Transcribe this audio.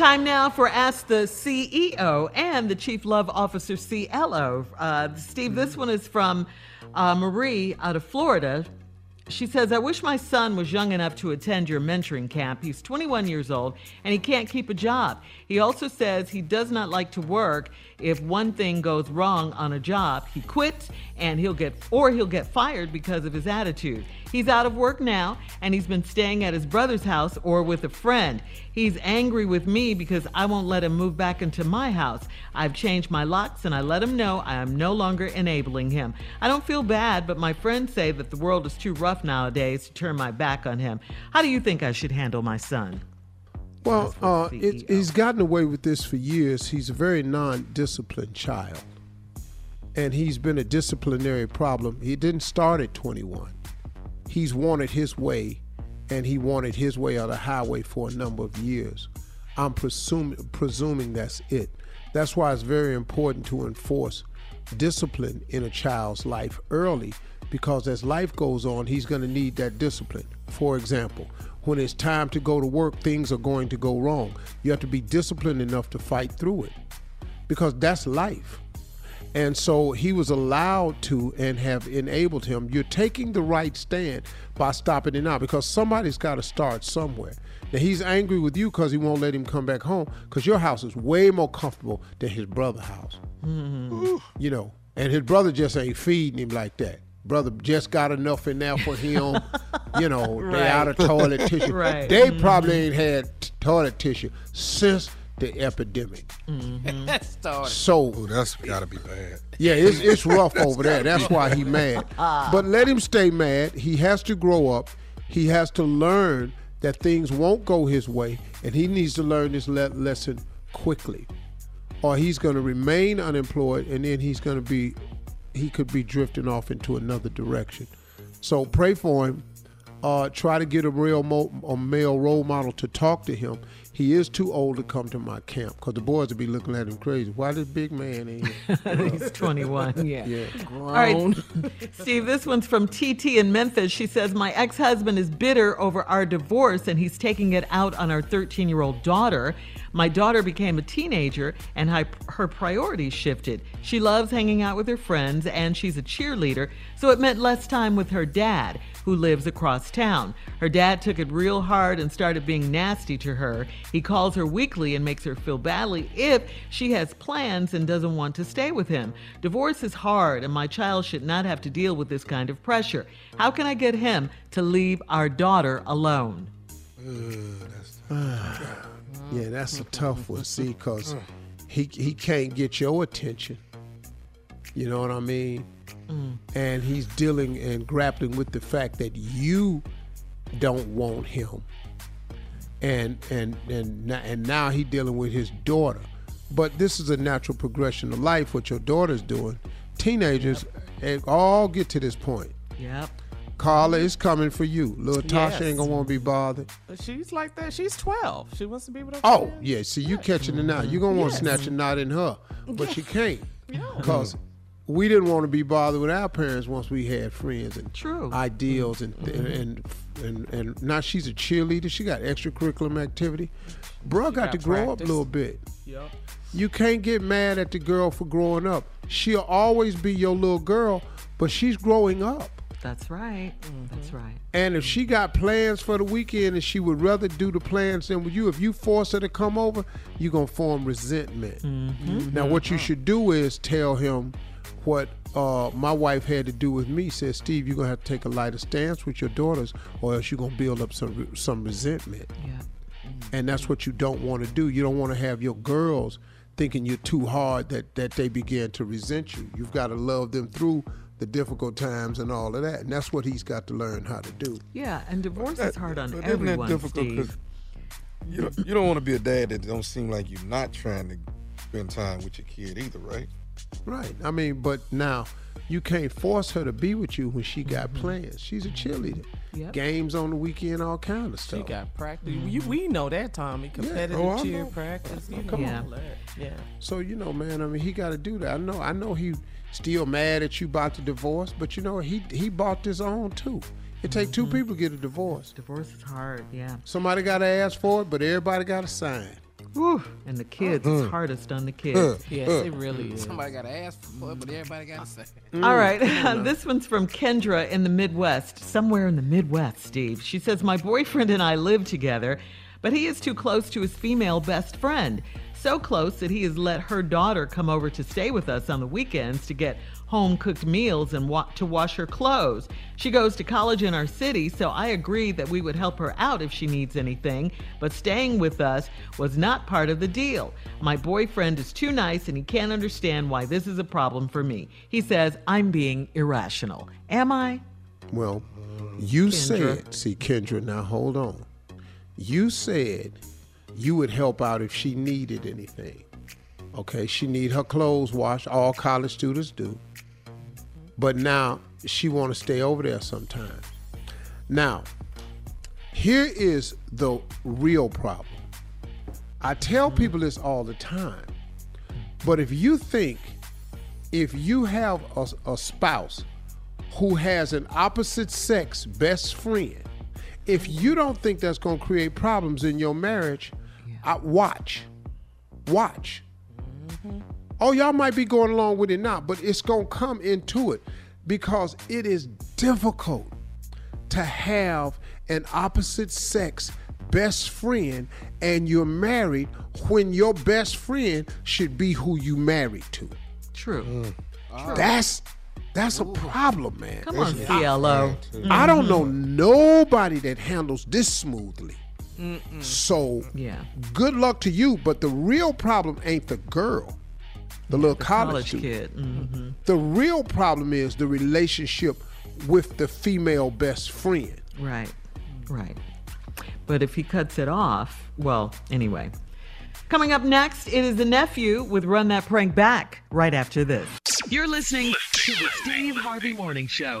Time now for Ask the CEO and the Chief Love Officer CLO. Uh, Steve, this one is from uh, Marie out of Florida. She says, I wish my son was young enough to attend your mentoring camp. He's 21 years old and he can't keep a job. He also says he does not like to work if one thing goes wrong on a job. He quits and he'll get, or he'll get fired because of his attitude. He's out of work now and he's been staying at his brother's house or with a friend. He's angry with me because I won't let him move back into my house. I've changed my locks and I let him know I am no longer enabling him. I don't feel bad, but my friends say that the world is too rough nowadays to turn my back on him. How do you think I should handle my son? Well, uh, it, he's gotten away with this for years. He's a very non disciplined child. And he's been a disciplinary problem. He didn't start at 21. He's wanted his way, and he wanted his way on the highway for a number of years. I'm presuming that's it. That's why it's very important to enforce discipline in a child's life early because as life goes on, he's going to need that discipline. For example, when it's time to go to work, things are going to go wrong. You have to be disciplined enough to fight through it because that's life. And so he was allowed to and have enabled him. You're taking the right stand by stopping it now because somebody's got to start somewhere. Now he's angry with you because he won't let him come back home because your house is way more comfortable than his brother's house. Mm-hmm. You know, and his brother just ain't feeding him like that brother just got enough in there for him. you know, right. they out of toilet tissue. right. They mm-hmm. probably ain't had t- toilet tissue since the epidemic. Mm-hmm. so Ooh, that's got to be bad. Yeah, it's it's rough over there. That's why he mad. But let him stay mad. He has to grow up. He has to learn that things won't go his way, and he needs to learn this le- lesson quickly, or he's going to remain unemployed, and then he's going to be he could be drifting off into another direction. So pray for him. Uh, try to get a real mo- a male role model to talk to him. He is too old to come to my camp because the boys would be looking at him crazy. Why this big man in here? He's 21. yeah. yeah. Grown. All right, Steve, this one's from TT in Memphis. She says, My ex husband is bitter over our divorce and he's taking it out on our 13 year old daughter. My daughter became a teenager and her priorities shifted. She loves hanging out with her friends and she's a cheerleader, so it meant less time with her dad, who lives across town. Her dad took it real hard and started being nasty to her. He calls her weekly and makes her feel badly if she has plans and doesn't want to stay with him. Divorce is hard, and my child should not have to deal with this kind of pressure. How can I get him to leave our daughter alone? Uh, yeah, that's a tough one. See, because he he can't get your attention. You know what I mean? Mm. And he's dealing and grappling with the fact that you don't want him. And and and and now he's dealing with his daughter. But this is a natural progression of life. What your daughter's doing, teenagers yep. all get to this point. Yep. Carla is coming for you. Little Tasha yes. ain't gonna want to be bothered. She's like that. She's twelve. She wants to be with her. Oh friends. yeah. See, you catching it now. You are gonna want to yes. snatch a knot in her, but she can't. Because we didn't want to be bothered with our parents once we had friends and True. ideals and, mm-hmm. and, and and now she's a cheerleader. She got extracurricular activity. Bro got, got, to grow practice. up a little bit. Yep. You can't get mad at the girl for growing up. She'll always be your little girl, but she's growing up. That's right. Mm-hmm. That's right. And if she got plans for the weekend and she would rather do the plans than with you, if you force her to come over, you're going to form resentment. Mm-hmm. Now, what you should do is tell him what uh, my wife had to do with me. Said, Steve, you're going to have to take a lighter stance with your daughters or else you're going to build up some, some resentment. Yeah. Mm-hmm. And that's what you don't want to do. You don't want to have your girls thinking you're too hard that, that they begin to resent you. You've got to love them through the difficult times and all of that. And that's what he's got to learn how to do. Yeah, and divorce that, is hard on but everyone. Isn't that difficult? Steve. You don't, you don't want to be a dad that don't seem like you're not trying to spend time with your kid either, right? Right. I mean, but now you can't force her to be with you when she got mm-hmm. plans. She's a cheerleader. Yep. Games on the weekend, all kind of stuff. She got practice. Mm-hmm. You, we know that, Tommy. Competitive yeah. oh, cheer practice. You know, come yeah. on. Yeah. So you know, man. I mean, he got to do that. I know. I know he still mad at you about the divorce, but you know he he bought this on too. It take mm-hmm. two people to get a divorce. Divorce is hard, yeah. Somebody got to ask for it, but everybody got to sign. Whew. And the kids, uh, it's hardest on the kids. Uh, yes, uh, it really is. Somebody got to ask for it, but everybody got to say. Mm. All right, this one's from Kendra in the Midwest, somewhere in the Midwest, Steve. She says, My boyfriend and I live together, but he is too close to his female best friend. So close that he has let her daughter come over to stay with us on the weekends to get home cooked meals and wa- to wash her clothes. She goes to college in our city, so I agreed that we would help her out if she needs anything, but staying with us was not part of the deal. My boyfriend is too nice and he can't understand why this is a problem for me. He says I'm being irrational. Am I? Well, you Kendra. said, see, Kendra, now hold on. You said you would help out if she needed anything. Okay, she need her clothes washed. All college students do. But now she want to stay over there sometimes. Now, here is the real problem. I tell people this all the time. But if you think if you have a, a spouse who has an opposite sex best friend, if you don't think that's going to create problems in your marriage, I, watch, watch. Mm-hmm. Oh, y'all might be going along with it now, but it's going to come into it because it is difficult to have an opposite sex best friend and you're married when your best friend should be who you married to. True. Mm. True. That's that's a problem, man. Come on, CLO. I don't know nobody that handles this smoothly. Mm-mm. So, yeah. good luck to you. But the real problem ain't the girl, the little the college, college kid. Mm-hmm. The real problem is the relationship with the female best friend. Right, right. But if he cuts it off, well, anyway. Coming up next, it is the nephew with Run That Prank Back right after this. You're listening to the Steve Harvey Morning Show.